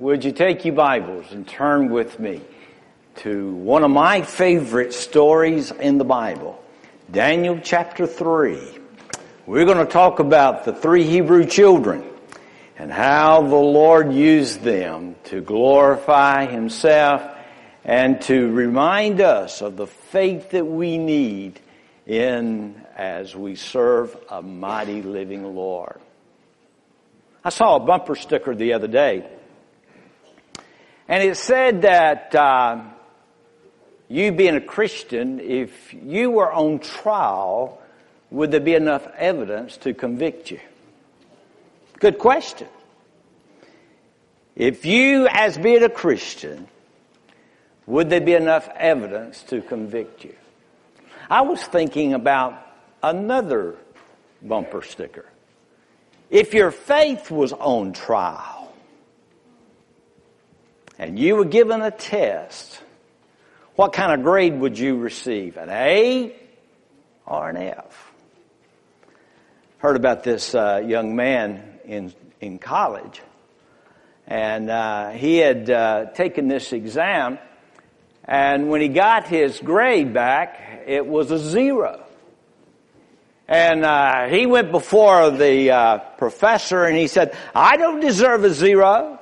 Would you take your Bibles and turn with me to one of my favorite stories in the Bible, Daniel chapter 3. We're going to talk about the three Hebrew children and how the Lord used them to glorify Himself and to remind us of the faith that we need in as we serve a mighty living Lord. I saw a bumper sticker the other day and it said that uh, you being a Christian, if you were on trial, would there be enough evidence to convict you? Good question. If you, as being a Christian, would there be enough evidence to convict you? I was thinking about another bumper sticker. If your faith was on trial, and you were given a test, what kind of grade would you receive? An A or an F? Heard about this uh, young man in in college, and uh, he had uh, taken this exam, and when he got his grade back, it was a zero. And uh, he went before the uh, professor and he said, "I don't deserve a zero.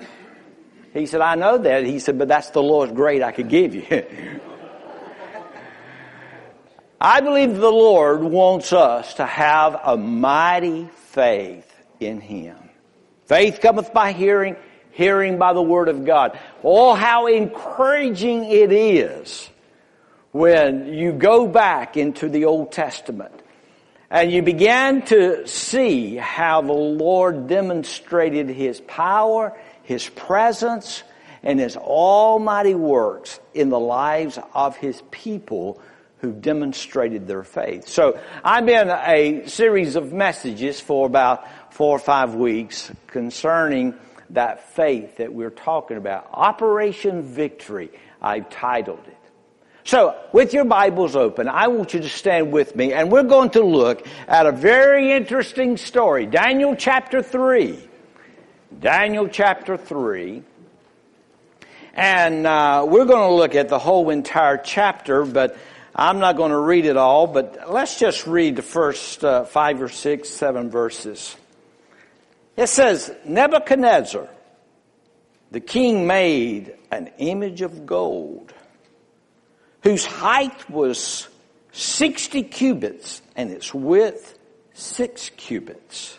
He said, I know that. He said, but that's the lowest grade I could give you. I believe the Lord wants us to have a mighty faith in Him. Faith cometh by hearing, hearing by the Word of God. Oh, how encouraging it is when you go back into the Old Testament and you began to see how the Lord demonstrated His power his presence and His almighty works in the lives of His people who demonstrated their faith. So I've been a series of messages for about four or five weeks concerning that faith that we're talking about. Operation Victory, I've titled it. So, with your Bibles open, I want you to stand with me and we're going to look at a very interesting story. Daniel chapter 3. Daniel chapter 3. And uh, we're going to look at the whole entire chapter, but I'm not going to read it all, but let's just read the first uh, five or six, seven verses. It says, Nebuchadnezzar, the king made an image of gold, whose height was 60 cubits and its width six cubits.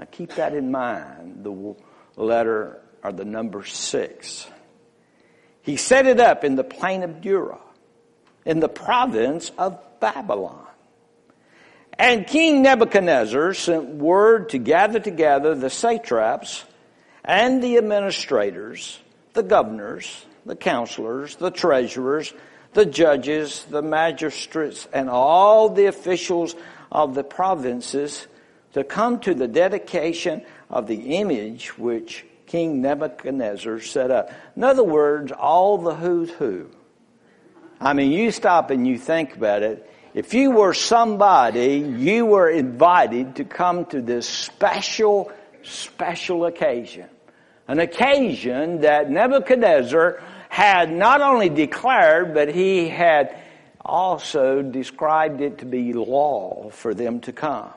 Now keep that in mind, the letter or the number six. He set it up in the plain of Dura, in the province of Babylon. And King Nebuchadnezzar sent word to gather together the satraps and the administrators, the governors, the counselors, the treasurers, the judges, the magistrates, and all the officials of the provinces to come to the dedication of the image which King Nebuchadnezzar set up. In other words, all the who's who. I mean, you stop and you think about it. If you were somebody, you were invited to come to this special, special occasion. An occasion that Nebuchadnezzar had not only declared, but he had also described it to be law for them to come.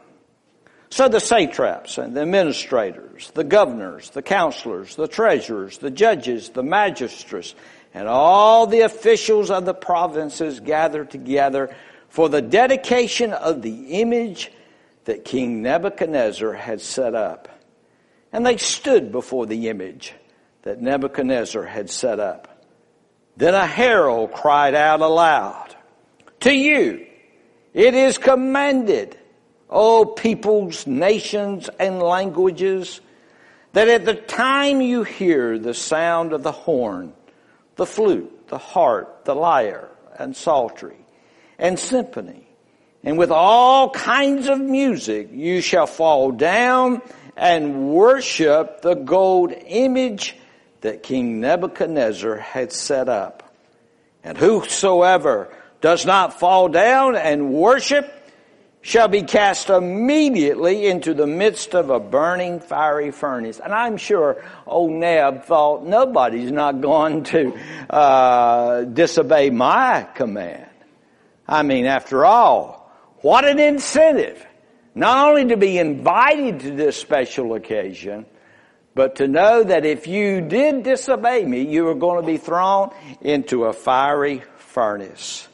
So the satraps and the administrators, the governors, the counselors, the treasurers, the judges, the magistrates, and all the officials of the provinces gathered together for the dedication of the image that King Nebuchadnezzar had set up. And they stood before the image that Nebuchadnezzar had set up. Then a herald cried out aloud, To you it is commanded oh peoples, nations, and languages, that at the time you hear the sound of the horn, the flute, the harp, the lyre, and psaltery, and symphony, and with all kinds of music, you shall fall down and worship the gold image that King Nebuchadnezzar had set up. And whosoever does not fall down and worship shall be cast immediately into the midst of a burning fiery furnace. And I'm sure old Neb thought nobody's not going to uh, disobey my command. I mean, after all, what an incentive. Not only to be invited to this special occasion, but to know that if you did disobey me, you were going to be thrown into a fiery furnace.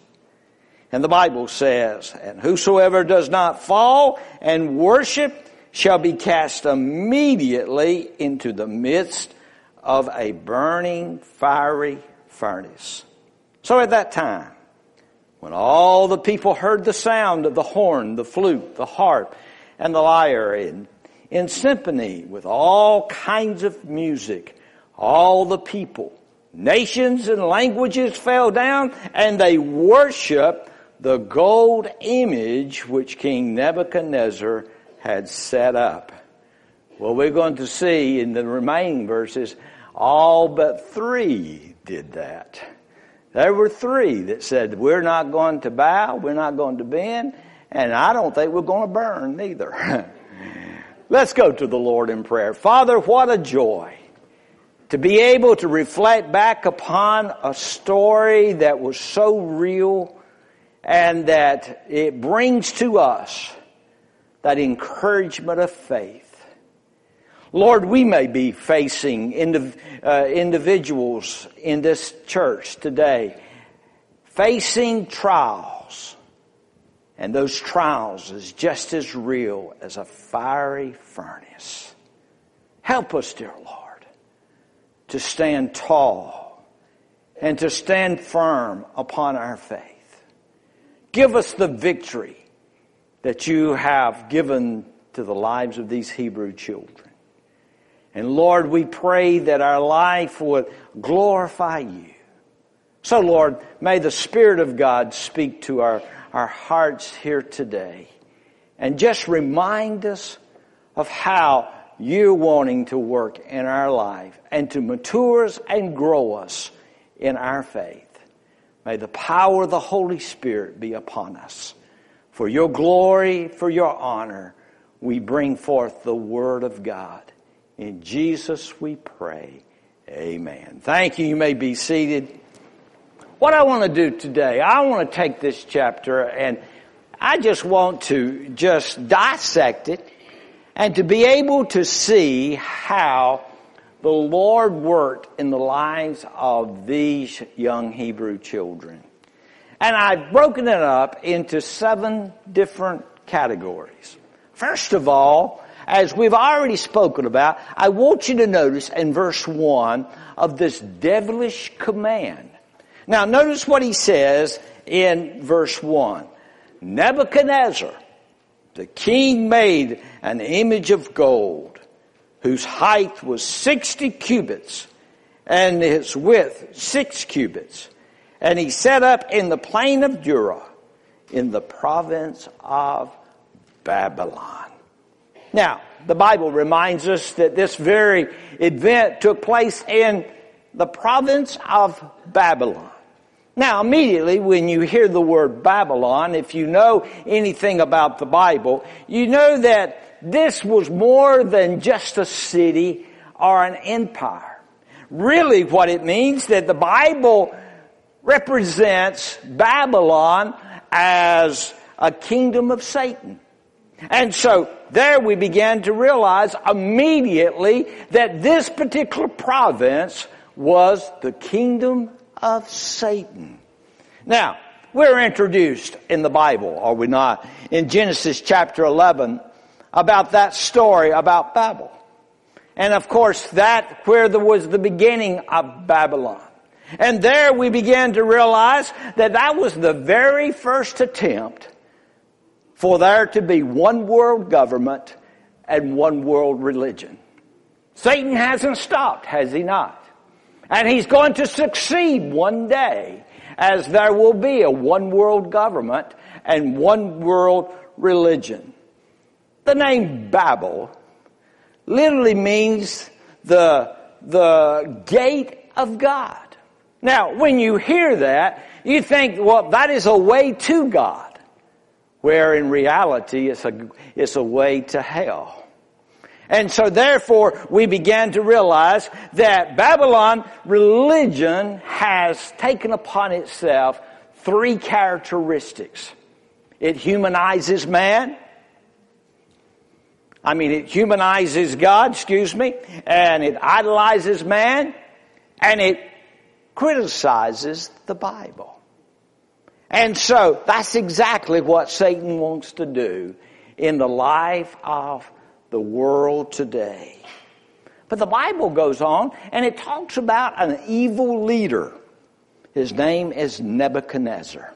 And the Bible says, and whosoever does not fall and worship shall be cast immediately into the midst of a burning fiery furnace. So at that time, when all the people heard the sound of the horn, the flute, the harp, and the lyre in, in symphony with all kinds of music, all the people, nations and languages fell down and they worshiped the gold image which King Nebuchadnezzar had set up. Well, we're going to see in the remaining verses, all but three did that. There were three that said, we're not going to bow, we're not going to bend, and I don't think we're going to burn neither. Let's go to the Lord in prayer. Father, what a joy to be able to reflect back upon a story that was so real and that it brings to us that encouragement of faith. Lord, we may be facing indiv- uh, individuals in this church today facing trials. And those trials is just as real as a fiery furnace. Help us, dear Lord, to stand tall and to stand firm upon our faith. Give us the victory that you have given to the lives of these Hebrew children. And Lord, we pray that our life would glorify you. So Lord, may the Spirit of God speak to our, our hearts here today and just remind us of how you're wanting to work in our life and to mature us and grow us in our faith. May the power of the Holy Spirit be upon us. For your glory, for your honor, we bring forth the Word of God. In Jesus we pray. Amen. Thank you. You may be seated. What I want to do today, I want to take this chapter and I just want to just dissect it and to be able to see how the Lord worked in the lives of these young Hebrew children. And I've broken it up into seven different categories. First of all, as we've already spoken about, I want you to notice in verse 1 of this devilish command. Now notice what he says in verse 1. Nebuchadnezzar, the king made an image of gold whose height was 60 cubits and its width six cubits. And he set up in the plain of Dura in the province of Babylon. Now, the Bible reminds us that this very event took place in the province of Babylon. Now, immediately when you hear the word Babylon, if you know anything about the Bible, you know that this was more than just a city or an empire. Really what it means that the Bible represents Babylon as a kingdom of Satan. And so there we began to realize immediately that this particular province was the kingdom of Satan. Now, we're introduced in the Bible, are we not? In Genesis chapter 11, about that story about Babel. And of course, that where there was the beginning of Babylon. And there we began to realize that that was the very first attempt for there to be one world government and one world religion. Satan hasn't stopped, has he not? And he's going to succeed one day as there will be a one world government and one world religion. The name Babel literally means the, the gate of God. Now, when you hear that, you think, well, that is a way to God. where in reality it's a, it's a way to hell. And so therefore we began to realize that Babylon religion has taken upon itself three characteristics. It humanizes man. I mean, it humanizes God, excuse me, and it idolizes man, and it criticizes the Bible. And so that's exactly what Satan wants to do in the life of the world today. But the Bible goes on and it talks about an evil leader. His name is Nebuchadnezzar.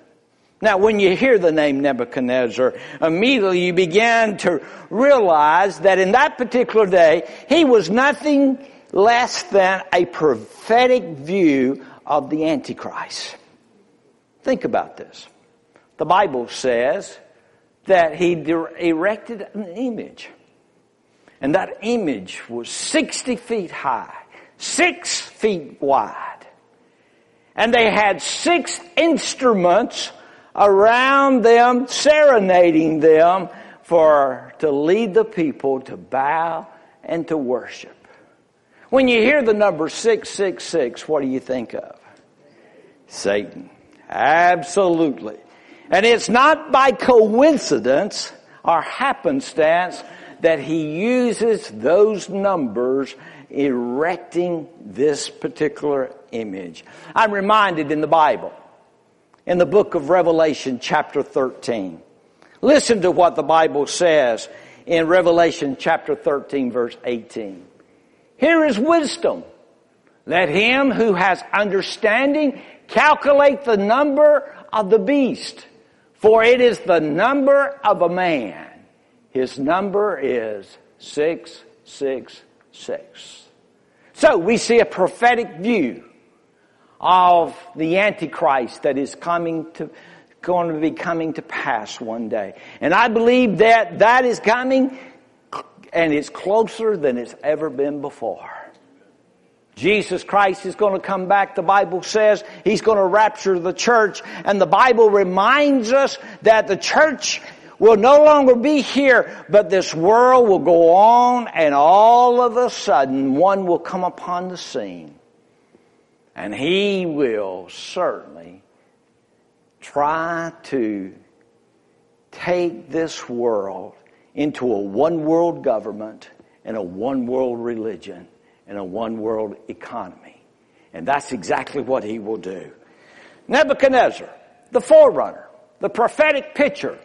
Now, when you hear the name Nebuchadnezzar, immediately you begin to realize that in that particular day, he was nothing less than a prophetic view of the Antichrist. Think about this. The Bible says that he erected an image. And that image was 60 feet high, six feet wide. And they had six instruments around them, serenading them for, to lead the people to bow and to worship. When you hear the number 666, what do you think of? Satan. Absolutely. And it's not by coincidence or happenstance that he uses those numbers erecting this particular image. I'm reminded in the Bible, in the book of Revelation chapter 13. Listen to what the Bible says in Revelation chapter 13 verse 18. Here is wisdom. Let him who has understanding calculate the number of the beast, for it is the number of a man. His number is 666. So we see a prophetic view of the Antichrist that is coming to, going to be coming to pass one day. And I believe that that is coming and it's closer than it's ever been before. Jesus Christ is going to come back. The Bible says He's going to rapture the church. And the Bible reminds us that the church will no longer be here, but this world will go on and all of a sudden one will come upon the scene. And He will certainly try to take this world into a one world government and a one world religion and a one world economy. And that's exactly what he will do. Nebuchadnezzar, the forerunner, the prophetic picture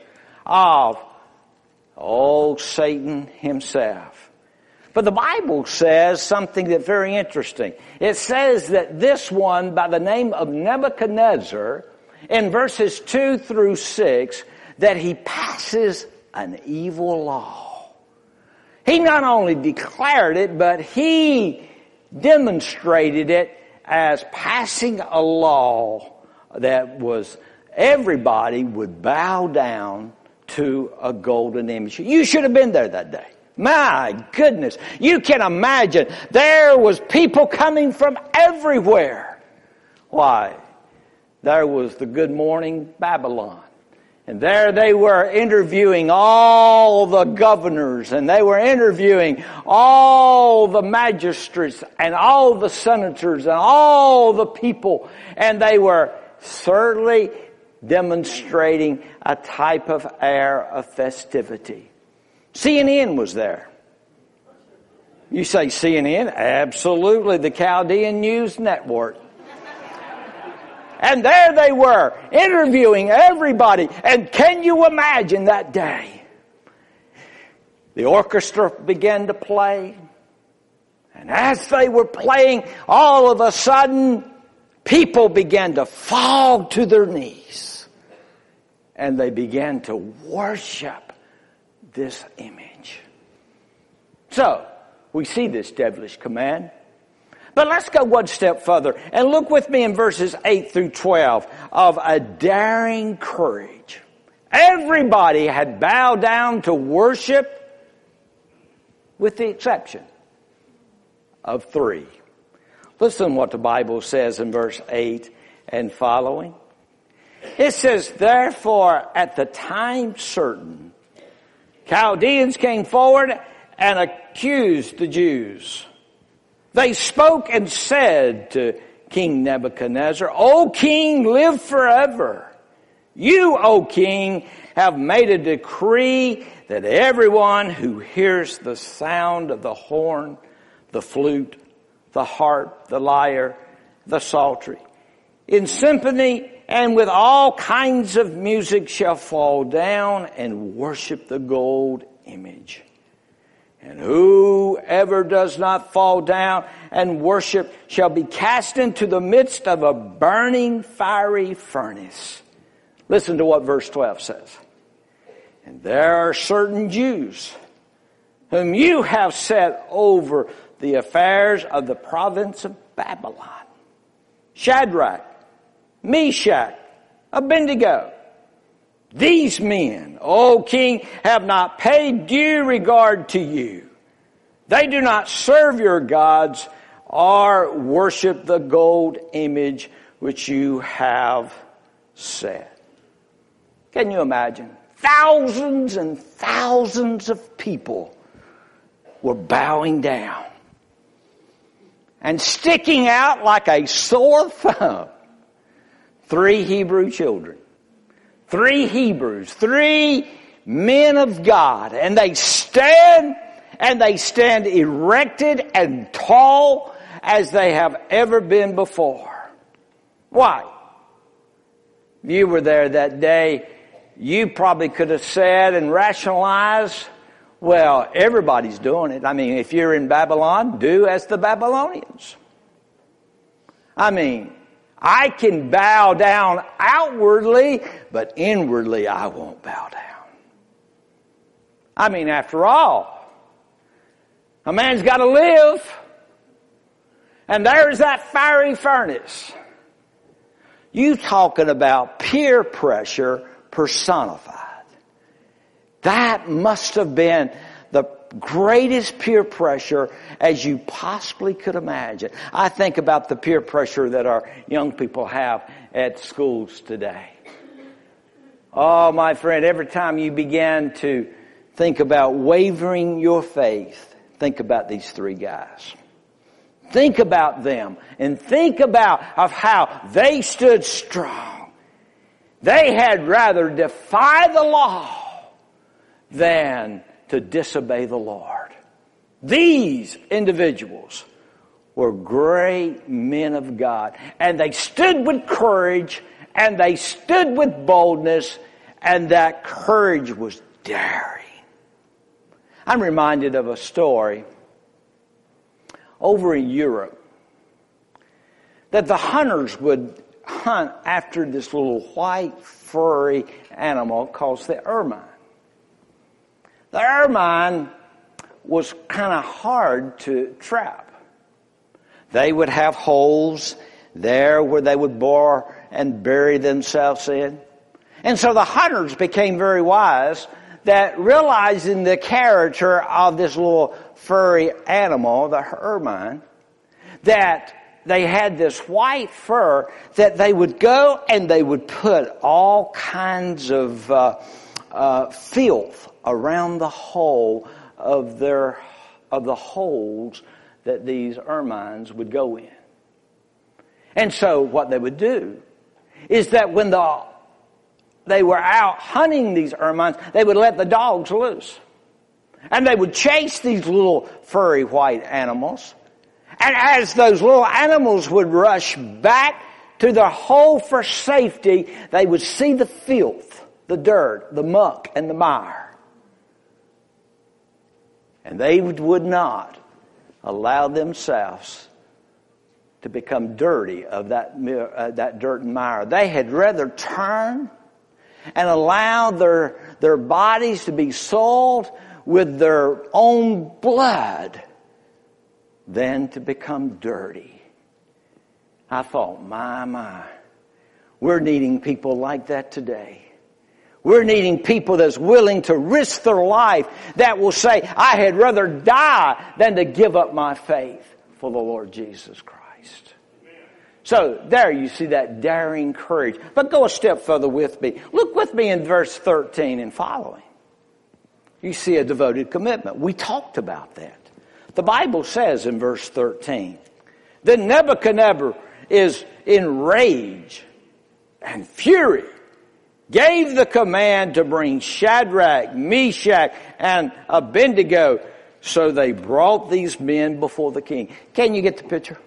of old Satan himself. But the Bible says something that's very interesting. It says that this one by the name of Nebuchadnezzar in verses 2 through 6 that he passes an evil law. He not only declared it, but he demonstrated it as passing a law that was everybody would bow down to a golden image. You should have been there that day. My goodness. You can imagine there was people coming from everywhere. Why? There was the Good Morning Babylon. And there they were interviewing all the governors and they were interviewing all the magistrates and all the senators and all the people. And they were certainly demonstrating a type of air of festivity. CNN was there. You say CNN? Absolutely. The Chaldean News Network. And there they were, interviewing everybody. And can you imagine that day? The orchestra began to play. And as they were playing, all of a sudden, people began to fall to their knees. And they began to worship this image. So, we see this devilish command. But let's go one step further and look with me in verses 8 through 12 of a daring courage. Everybody had bowed down to worship with the exception of three. Listen what the Bible says in verse 8 and following. It says, therefore, at the time certain, Chaldeans came forward and accused the Jews. They spoke and said to King Nebuchadnezzar, O king, live forever. You, O king, have made a decree that everyone who hears the sound of the horn, the flute, the harp, the lyre, the psaltery, in symphony and with all kinds of music shall fall down and worship the gold image. And whoever does not fall down and worship shall be cast into the midst of a burning fiery furnace. Listen to what verse 12 says. And there are certain Jews whom you have set over the affairs of the province of Babylon. Shadrach, Meshach, Abednego. These men, O king, have not paid due regard to you. They do not serve your gods or worship the gold image which you have set. Can you imagine? Thousands and thousands of people were bowing down and sticking out like a sore thumb. Three Hebrew children. Three Hebrews. Three men of God. And they stand and they stand erected and tall as they have ever been before. Why? You were there that day. You probably could have said and rationalized, well, everybody's doing it. I mean, if you're in Babylon, do as the Babylonians. I mean, I can bow down outwardly, but inwardly I won't bow down. I mean, after all, a man's got to live. And there's that fiery furnace. You talking about peer pressure personified. That must have been greatest peer pressure as you possibly could imagine. I think about the peer pressure that our young people have at schools today. Oh, my friend, every time you begin to think about wavering your faith, think about these three guys. Think about them and think about of how they stood strong. They had rather defy the law than to disobey the Lord. These individuals were great men of God and they stood with courage and they stood with boldness and that courage was daring. I'm reminded of a story over in Europe that the hunters would hunt after this little white furry animal called the ermine. The ermine was kind of hard to trap. They would have holes there where they would bore and bury themselves in. And so the hunters became very wise that realizing the character of this little furry animal, the ermine, that they had this white fur that they would go and they would put all kinds of uh, uh, filth around the hole of their of the holes that these ermines would go in. And so what they would do is that when the they were out hunting these ermines, they would let the dogs loose. And they would chase these little furry white animals. And as those little animals would rush back to their hole for safety, they would see the filth, the dirt, the muck, and the mire. And they would not allow themselves to become dirty of that, uh, that dirt and mire. They had rather turn and allow their, their bodies to be soiled with their own blood than to become dirty. I thought, my, my, we're needing people like that today. We're needing people that's willing to risk their life, that will say, I had rather die than to give up my faith for the Lord Jesus Christ. So there you see that daring courage. But go a step further with me. Look with me in verse 13 and following. You see a devoted commitment. We talked about that. The Bible says in verse 13, then Nebuchadnezzar is in rage and fury, gave the command to bring Shadrach, Meshach, and Abednego. So they brought these men before the king. Can you get the picture?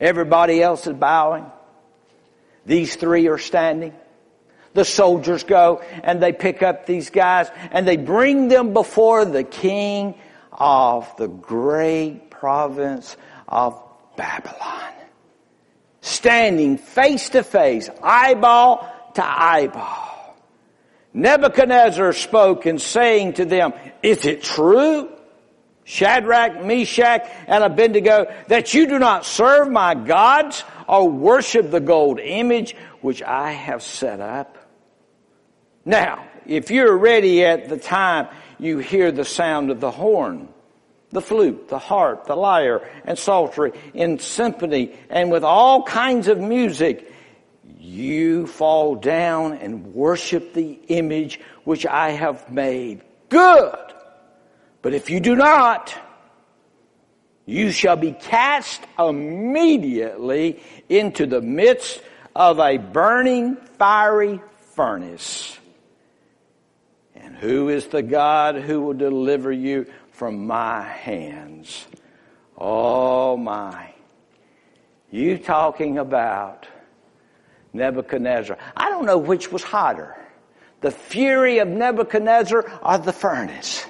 Everybody else is bowing. These three are standing. The soldiers go and they pick up these guys and they bring them before the king of the great province of Babylon. Standing face to face, eyeball to. Nebuchadnezzar spoke and saying to them, is it true Shadrach, Meshach, and Abednego, that you do not serve my gods or worship the gold image which I have set up. Now, if you're ready at the time you hear the sound of the horn, the flute, the harp, the lyre, and psaltery in symphony and with all kinds of music, you fall down and worship the image which I have made. Good! But if you do not, you shall be cast immediately into the midst of a burning fiery furnace. And who is the God who will deliver you from my hands? Oh my. You talking about Nebuchadnezzar. I don't know which was hotter. The fury of Nebuchadnezzar or the furnace.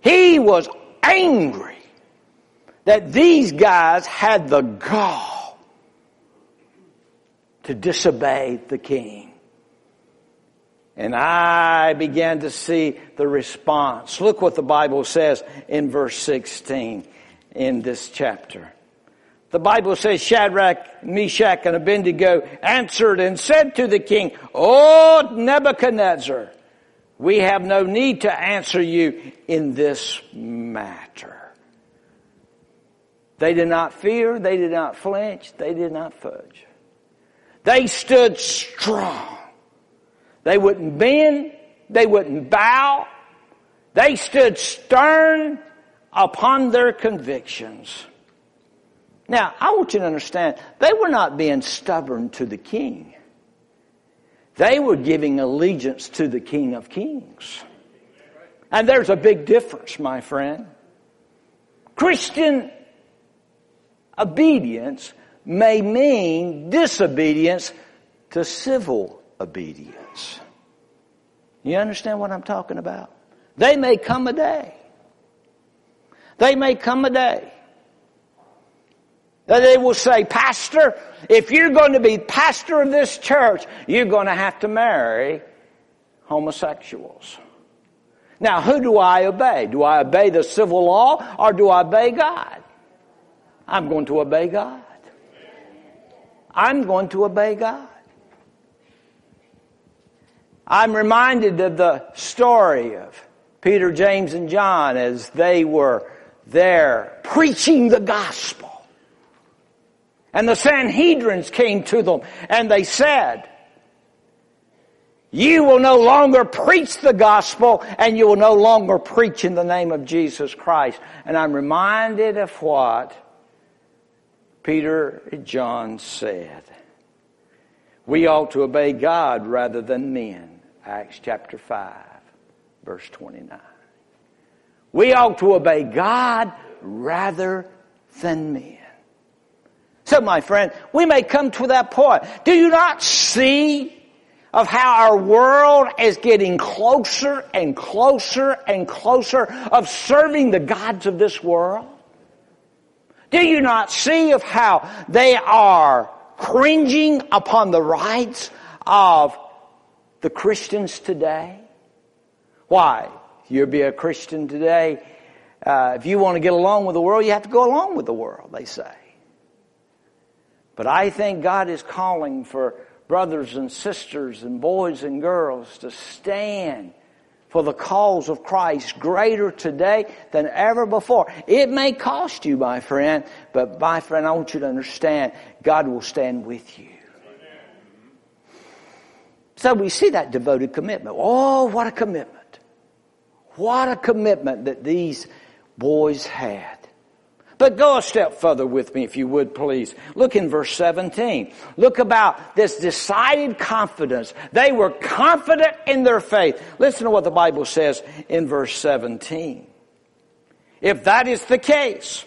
He was angry that these guys had the gall to disobey the king. And I began to see the response. Look what the Bible says in verse 16 in this chapter. The Bible says Shadrach, Meshach, and Abednego answered and said to the king, O Nebuchadnezzar, we have no need to answer you in this matter. They did not fear, they did not flinch, they did not fudge. They stood strong. They wouldn't bend, they wouldn't bow. They stood stern upon their convictions. Now, I want you to understand, they were not being stubborn to the king. They were giving allegiance to the King of Kings. And there's a big difference, my friend. Christian obedience may mean disobedience to civil obedience. You understand what I'm talking about? They may come a day. They may come a day they will say, Pastor, if you're going to be pastor of this church, you're going to have to marry homosexuals. Now, who do I obey? Do I obey the civil law or do I obey God? I'm going to obey God. I'm going to obey God. I'm reminded of the story of Peter, James, and John as they were there preaching the gospel. And the Sanhedrins came to them and they said, you will no longer preach the gospel and you will no longer preach in the name of Jesus Christ. And I'm reminded of what Peter and John said. We ought to obey God rather than men. Acts chapter 5, verse 29. We ought to obey God rather than men. So my friend, we may come to that point. Do you not see of how our world is getting closer and closer and closer of serving the gods of this world? Do you not see of how they are cringing upon the rights of the Christians today? Why? You'll be a Christian today. Uh, if you want to get along with the world, you have to go along with the world, they say. But I think God is calling for brothers and sisters and boys and girls to stand for the cause of Christ greater today than ever before. It may cost you, my friend, but my friend, I want you to understand God will stand with you. So we see that devoted commitment. Oh, what a commitment. What a commitment that these boys had. But go a step further with me, if you would, please. Look in verse 17. Look about this decided confidence. They were confident in their faith. Listen to what the Bible says in verse 17. If that is the case,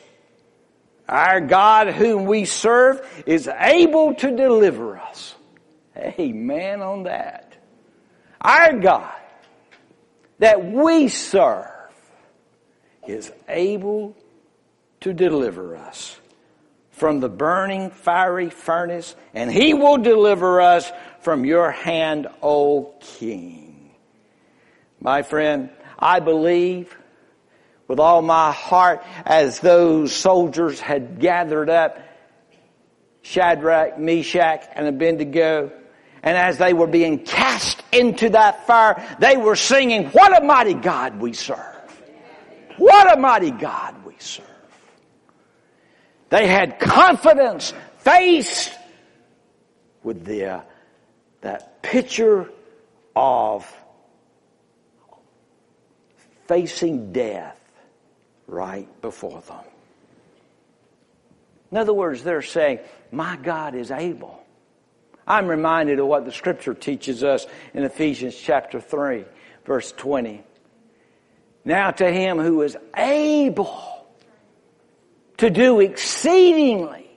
our God whom we serve is able to deliver us. Amen on that. Our God that we serve is able to deliver us from the burning fiery furnace, and he will deliver us from your hand, O King. My friend, I believe with all my heart as those soldiers had gathered up Shadrach, Meshach, and Abednego, and as they were being cast into that fire, they were singing, what a mighty God we serve. What a mighty God we serve. They had confidence faced with the, that picture of facing death right before them. In other words, they're saying, my God is able. I'm reminded of what the scripture teaches us in Ephesians chapter 3, verse 20. Now to him who is able to do exceedingly,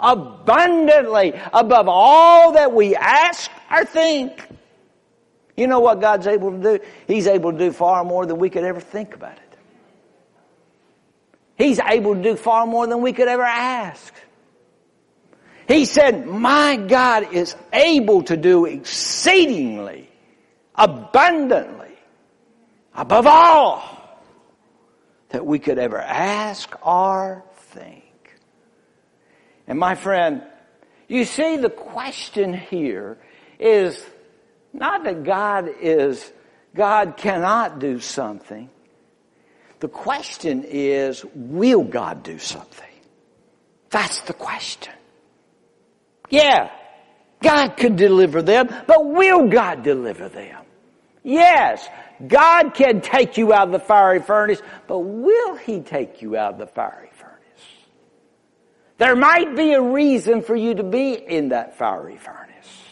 abundantly, above all that we ask or think. You know what God's able to do? He's able to do far more than we could ever think about it. He's able to do far more than we could ever ask. He said, my God is able to do exceedingly, abundantly, above all that we could ever ask or think. And my friend, you see the question here is not that God is, God cannot do something. The question is, will God do something? That's the question. Yeah, God can deliver them, but will God deliver them? Yes, God can take you out of the fiery furnace, but will He take you out of the fiery there might be a reason for you to be in that fiery furnace.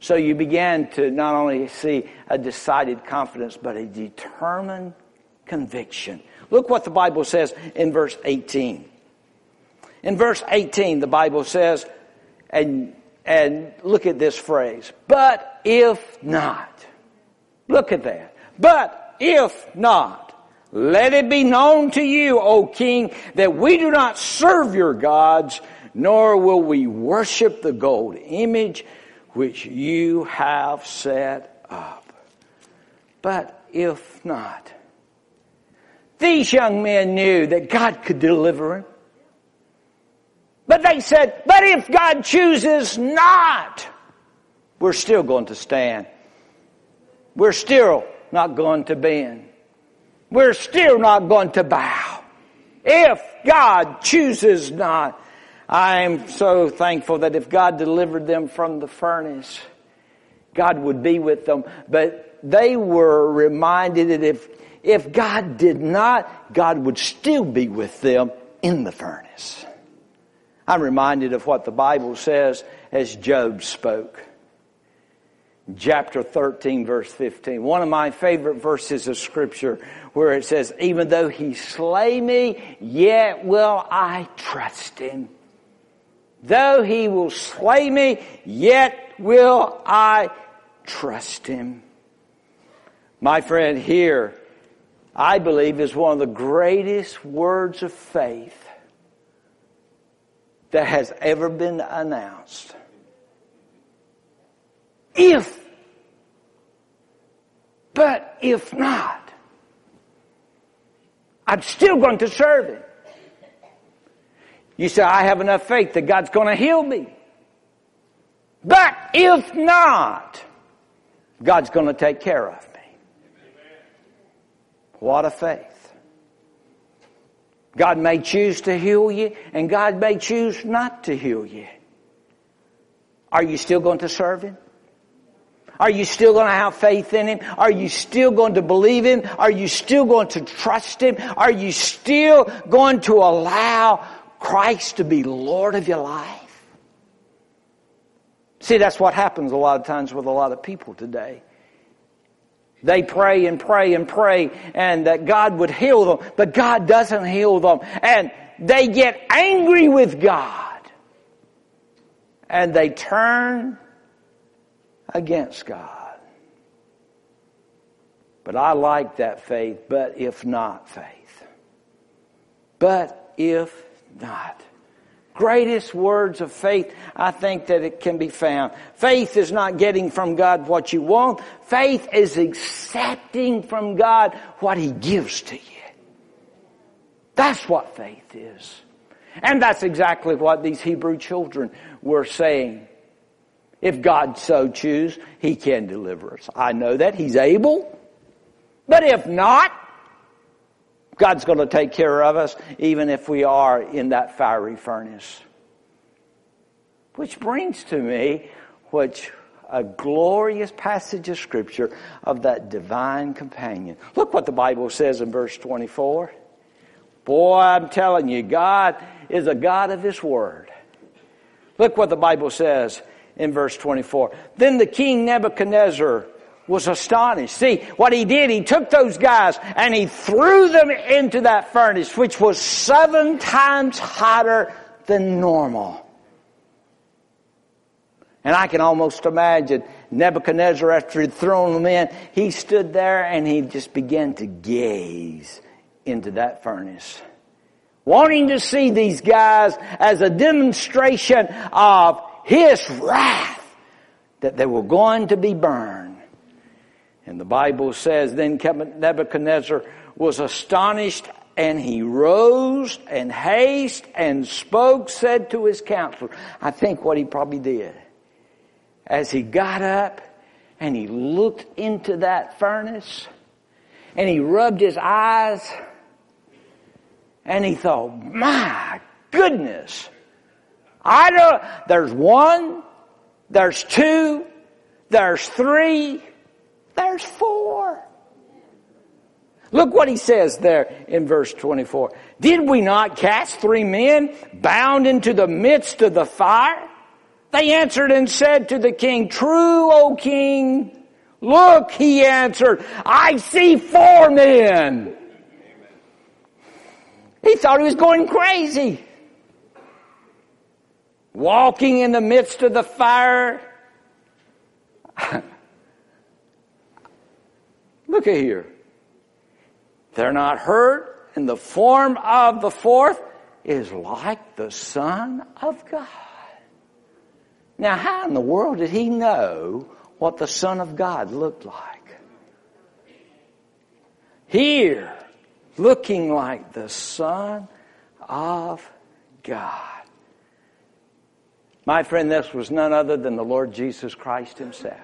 So you began to not only see a decided confidence, but a determined conviction. Look what the Bible says in verse 18. In verse 18, the Bible says, and, and look at this phrase, but if not. Look at that. But if not. Let it be known to you, O king, that we do not serve your gods, nor will we worship the gold image which you have set up. But if not, these young men knew that God could deliver them. But they said, but if God chooses not, we're still going to stand. We're still not going to bend we're still not going to bow. If God chooses not, I'm so thankful that if God delivered them from the furnace, God would be with them. But they were reminded that if, if God did not, God would still be with them in the furnace. I'm reminded of what the Bible says as Job spoke chapter 13 verse 15. One of my favorite verses of scripture where it says, even though he slay me, yet will I trust him. Though he will slay me, yet will I trust him. My friend here, I believe is one of the greatest words of faith that has ever been announced. If but if not, I'm still going to serve Him. You say, I have enough faith that God's going to heal me. But if not, God's going to take care of me. What a faith. God may choose to heal you, and God may choose not to heal you. Are you still going to serve Him? Are you still going to have faith in Him? Are you still going to believe Him? Are you still going to trust Him? Are you still going to allow Christ to be Lord of your life? See, that's what happens a lot of times with a lot of people today. They pray and pray and pray and that God would heal them, but God doesn't heal them. And they get angry with God. And they turn against God. But I like that faith, but if not faith. But if not. Greatest words of faith, I think that it can be found. Faith is not getting from God what you want. Faith is accepting from God what He gives to you. That's what faith is. And that's exactly what these Hebrew children were saying. If God so choose, He can deliver us. I know that He's able. But if not, God's going to take care of us even if we are in that fiery furnace. Which brings to me which a glorious passage of scripture of that divine companion. Look what the Bible says in verse 24. Boy, I'm telling you, God is a God of His Word. Look what the Bible says in verse 24. Then the king Nebuchadnezzar was astonished. See, what he did, he took those guys and he threw them into that furnace, which was seven times hotter than normal. And I can almost imagine Nebuchadnezzar, after he'd thrown them in, he stood there and he just began to gaze into that furnace. Wanting to see these guys as a demonstration of his wrath that they were going to be burned. And the Bible says, then Nebuchadnezzar was astonished and he rose and haste and spoke, said to his counselor, I think what he probably did. As he got up and he looked into that furnace and he rubbed his eyes and he thought, my goodness, I don't, there's one, there's two, there's three, there's four. Look what he says there in verse 24. Did we not cast three men bound into the midst of the fire? They answered and said to the king, True, O king. Look, he answered, I see four men. He thought he was going crazy walking in the midst of the fire. Look at here. They're not hurt, and the form of the fourth is like the Son of God. Now, how in the world did he know what the Son of God looked like? Here, looking like the Son of God. My friend, this was none other than the Lord Jesus Christ Himself.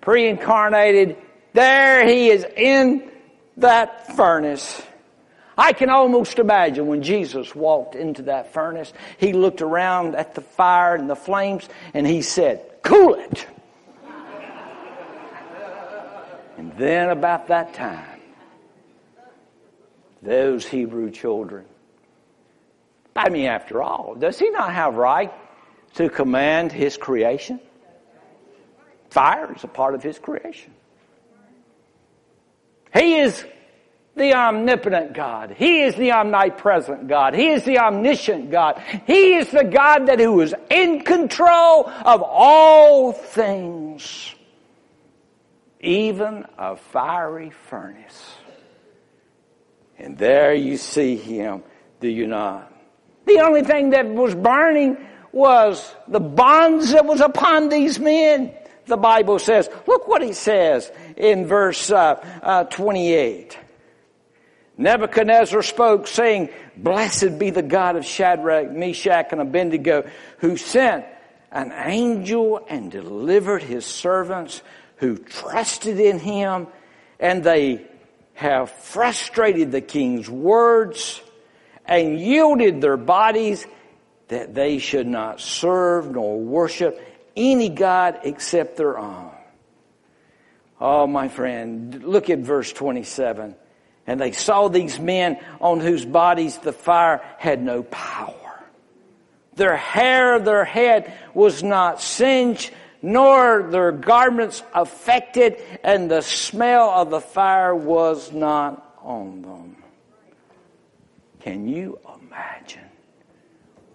Pre incarnated, there He is in that furnace. I can almost imagine when Jesus walked into that furnace, He looked around at the fire and the flames and He said, Cool it! and then about that time, those Hebrew children I mean, after all, does he not have right to command his creation? Fire is a part of his creation. He is the omnipotent God. He is the omnipresent God. He is the omniscient God. He is the God that who is in control of all things, even a fiery furnace. And there you see him, do you not? The only thing that was burning was the bonds that was upon these men. The Bible says, look what he says in verse uh, uh, 28. Nebuchadnezzar spoke saying, blessed be the God of Shadrach, Meshach, and Abednego who sent an angel and delivered his servants who trusted in him and they have frustrated the king's words and yielded their bodies that they should not serve nor worship any God except their own. Oh, my friend, look at verse 27. And they saw these men on whose bodies the fire had no power. Their hair of their head was not singed, nor their garments affected, and the smell of the fire was not on them. Can you imagine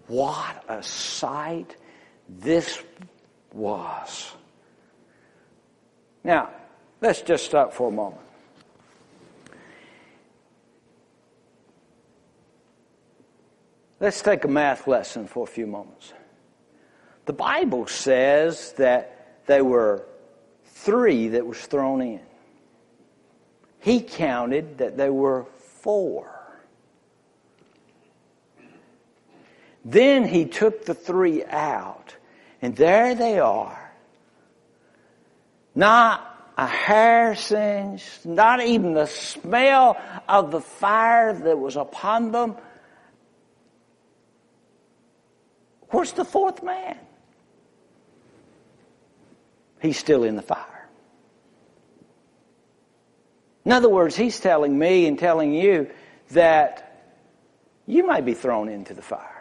what a sight this was? Now, let's just stop for a moment. Let's take a math lesson for a few moments. The Bible says that there were three that was thrown in. He counted that there were four. Then he took the three out, and there they are. Not a hair singed, not even the smell of the fire that was upon them. Where's the fourth man? He's still in the fire. In other words, he's telling me and telling you that you might be thrown into the fire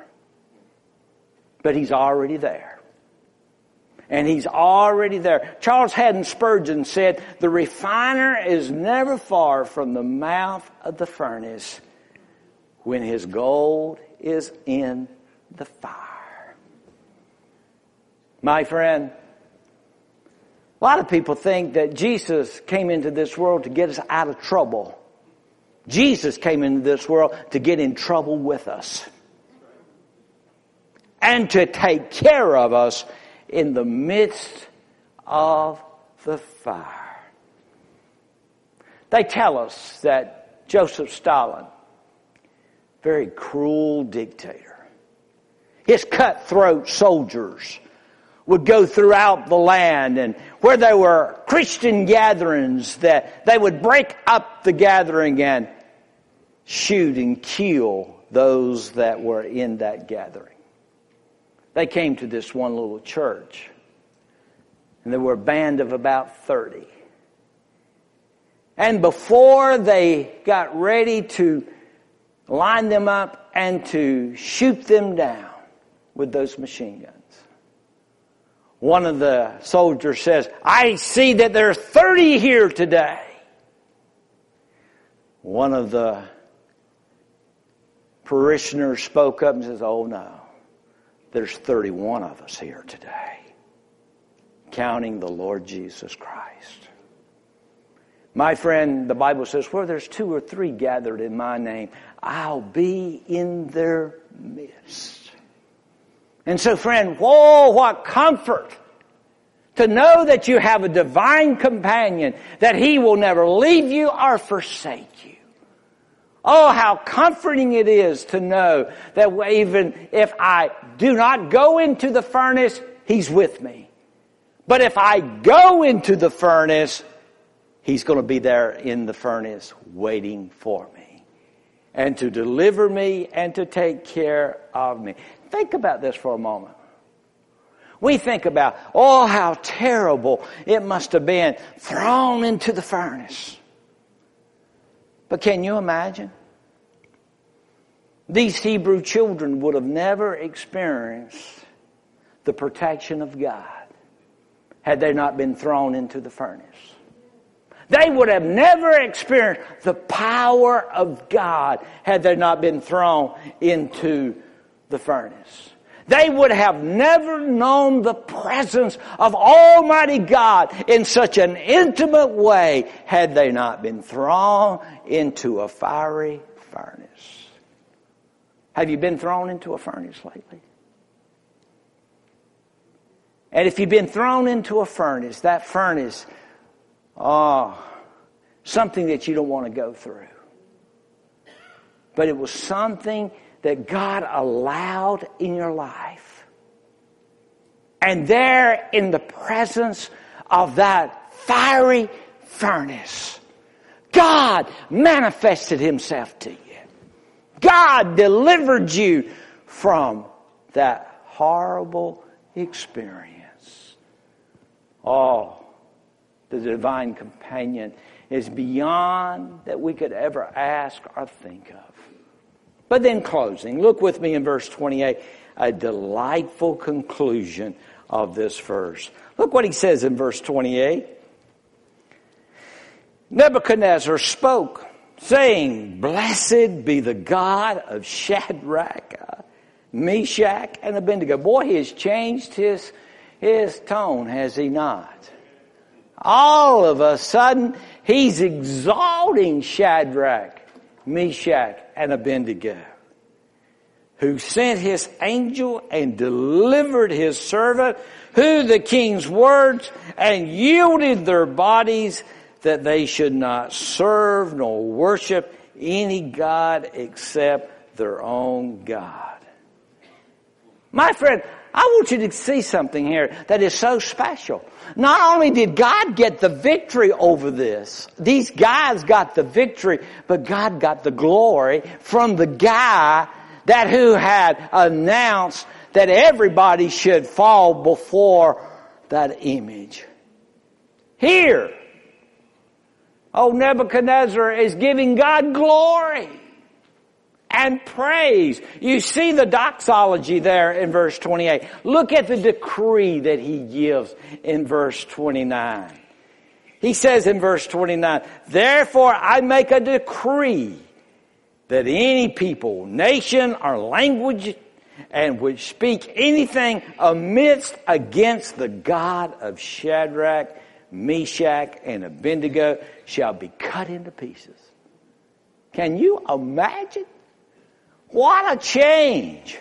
but he's already there. And he's already there. Charles Haddon Spurgeon said, the refiner is never far from the mouth of the furnace when his gold is in the fire. My friend, a lot of people think that Jesus came into this world to get us out of trouble. Jesus came into this world to get in trouble with us and to take care of us in the midst of the fire. They tell us that Joseph Stalin, very cruel dictator, his cutthroat soldiers would go throughout the land and where there were Christian gatherings that they would break up the gathering and shoot and kill those that were in that gathering. They came to this one little church, and there were a band of about 30. And before they got ready to line them up and to shoot them down with those machine guns, one of the soldiers says, I see that there are 30 here today. One of the parishioners spoke up and says, Oh no. There's 31 of us here today, counting the Lord Jesus Christ. My friend, the Bible says, where there's two or three gathered in my name, I'll be in their midst. And so, friend, whoa, what comfort to know that you have a divine companion, that he will never leave you or forsake you. Oh, how comforting it is to know that even if I do not go into the furnace, He's with me. But if I go into the furnace, He's going to be there in the furnace waiting for me and to deliver me and to take care of me. Think about this for a moment. We think about, oh, how terrible it must have been thrown into the furnace. But can you imagine? These Hebrew children would have never experienced the protection of God had they not been thrown into the furnace. They would have never experienced the power of God had they not been thrown into the furnace. They would have never known the presence of Almighty God in such an intimate way had they not been thrown into a fiery furnace. Have you been thrown into a furnace lately? And if you've been thrown into a furnace, that furnace, oh, something that you don't want to go through. But it was something that God allowed in your life. And there in the presence of that fiery furnace, God manifested himself to you. God delivered you from that horrible experience. Oh, the divine companion is beyond that we could ever ask or think of. But then closing, look with me in verse 28, a delightful conclusion of this verse. Look what he says in verse 28. Nebuchadnezzar spoke, saying, Blessed be the God of Shadrach, Meshach, and Abednego. Boy, he has changed his, his tone, has he not? All of a sudden, he's exalting Shadrach, Meshach, and Abednego, who sent his angel and delivered his servant, who the king's words, and yielded their bodies that they should not serve nor worship any God except their own God. My friend, I want you to see something here that is so special. Not only did God get the victory over this, these guys got the victory, but God got the glory from the guy that who had announced that everybody should fall before that image. Here, Oh, Nebuchadnezzar is giving God glory and praise. You see the doxology there in verse 28. Look at the decree that he gives in verse 29. He says in verse 29, Therefore I make a decree that any people, nation, or language and which speak anything amidst against the God of Shadrach, Meshach, and Abednego shall be cut into pieces. Can you imagine? What a change!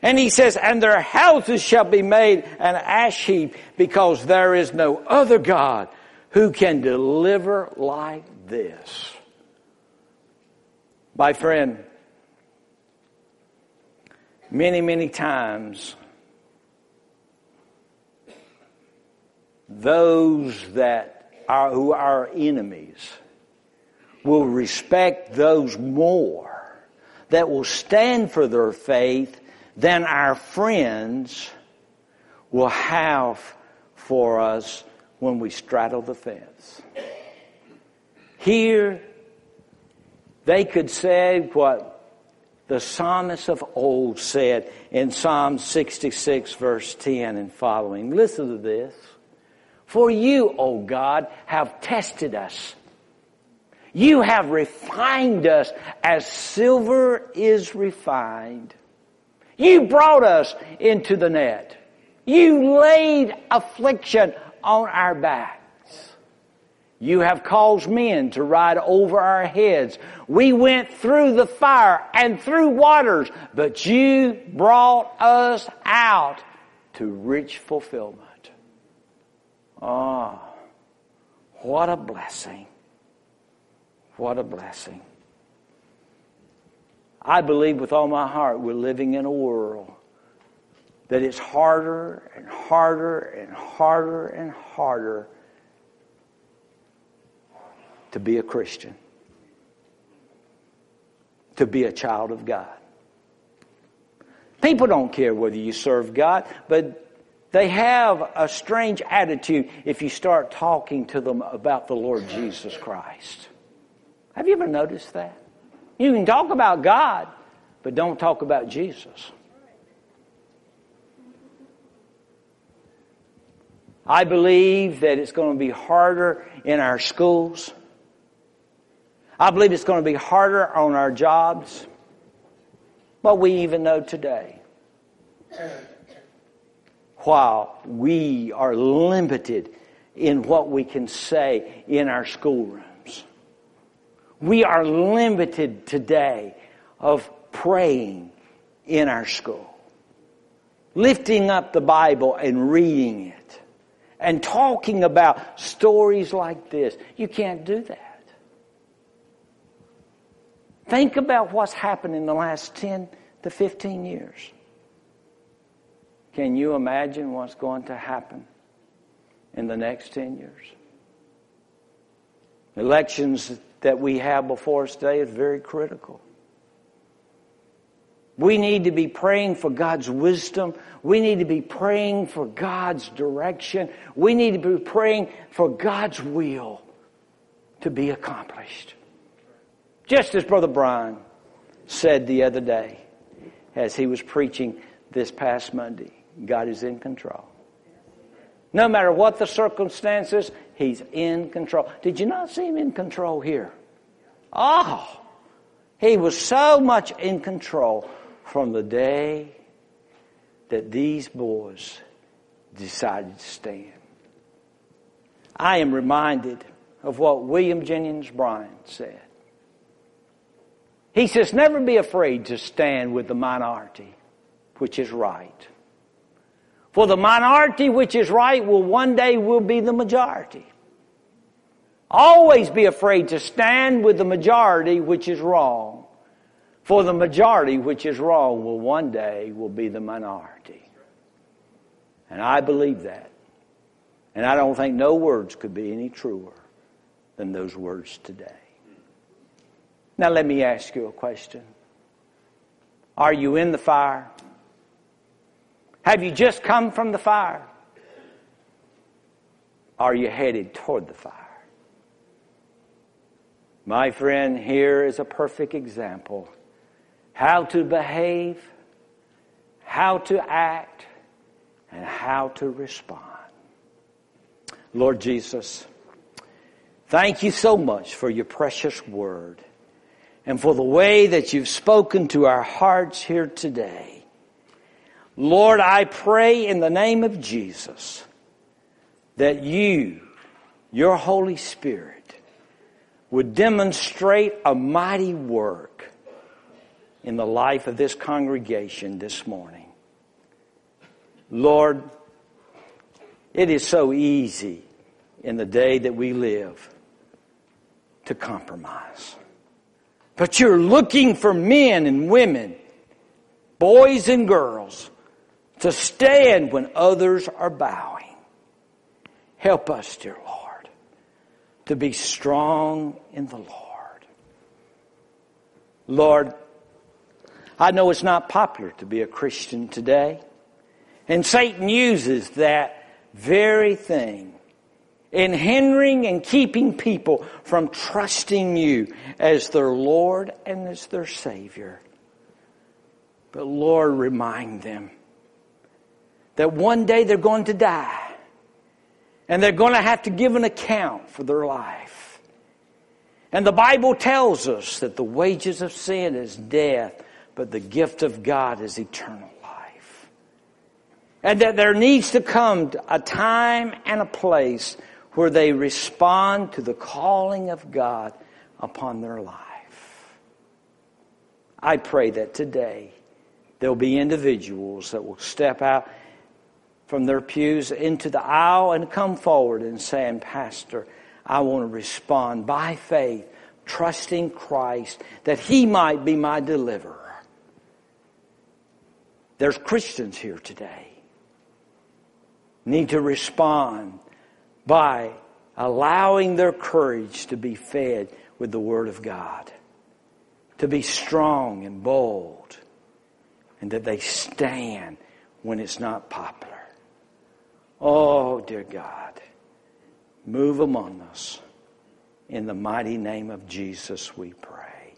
And he says, and their houses shall be made an ash heap because there is no other God who can deliver like this. My friend, many, many times those that are, who are enemies will respect those more that will stand for their faith than our friends will have for us when we straddle the fence. Here, they could say what the psalmist of old said in Psalm 66 verse 10 and following. Listen to this. For you, O God, have tested us. You have refined us as silver is refined. You brought us into the net. You laid affliction on our backs. You have caused men to ride over our heads. We went through the fire and through waters, but you brought us out to rich fulfillment. Oh, what a blessing. What a blessing. I believe with all my heart we're living in a world that it's harder and harder and harder and harder to be a Christian, to be a child of God. People don't care whether you serve God, but they have a strange attitude if you start talking to them about the Lord Jesus Christ. Have you ever noticed that? You can talk about God, but don't talk about Jesus. I believe that it's going to be harder in our schools. I believe it's going to be harder on our jobs. What we even know today while we are limited in what we can say in our schoolrooms. We are limited today of praying in our school, lifting up the Bible and reading it, and talking about stories like this. You can't do that. Think about what's happened in the last 10 to 15 years. Can you imagine what's going to happen in the next 10 years? Elections that we have before us today is very critical. We need to be praying for God's wisdom. We need to be praying for God's direction. We need to be praying for God's will to be accomplished. Just as Brother Brian said the other day as he was preaching this past Monday, God is in control. No matter what the circumstances, He's in control. Did you not see Him in control here? Oh, He was so much in control from the day that these boys decided to stand. I am reminded of what William Jennings Bryan said. He says, never be afraid to stand with the minority, which is right. For the minority which is right will one day will be the majority. Always be afraid to stand with the majority which is wrong. For the majority which is wrong will one day will be the minority. And I believe that. And I don't think no words could be any truer than those words today. Now let me ask you a question. Are you in the fire? Have you just come from the fire? Are you headed toward the fire? My friend, here is a perfect example how to behave, how to act, and how to respond. Lord Jesus, thank you so much for your precious word and for the way that you've spoken to our hearts here today. Lord, I pray in the name of Jesus that you, your Holy Spirit, would demonstrate a mighty work in the life of this congregation this morning. Lord, it is so easy in the day that we live to compromise. But you're looking for men and women, boys and girls, to stand when others are bowing. Help us, dear Lord, to be strong in the Lord. Lord, I know it's not popular to be a Christian today. And Satan uses that very thing in hindering and keeping people from trusting you as their Lord and as their Savior. But Lord, remind them that one day they're going to die and they're going to have to give an account for their life. And the Bible tells us that the wages of sin is death, but the gift of God is eternal life. And that there needs to come a time and a place where they respond to the calling of God upon their life. I pray that today there'll be individuals that will step out from their pews into the aisle and come forward and saying, Pastor, I want to respond by faith, trusting Christ that He might be my deliverer. There's Christians here today need to respond by allowing their courage to be fed with the Word of God, to be strong and bold, and that they stand when it's not popular. Oh, dear God, move among us. In the mighty name of Jesus, we pray.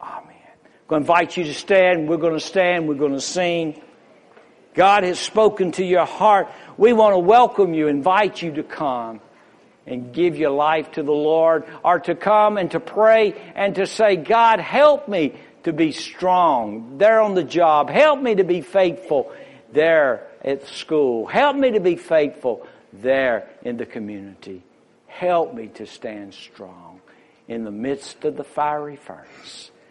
Amen. I'm going to invite you to stand. We're going to stand. We're going to sing. God has spoken to your heart. We want to welcome you, invite you to come and give your life to the Lord or to come and to pray and to say, God, help me to be strong there on the job. Help me to be faithful there at school. Help me to be faithful there in the community. Help me to stand strong in the midst of the fiery furnace.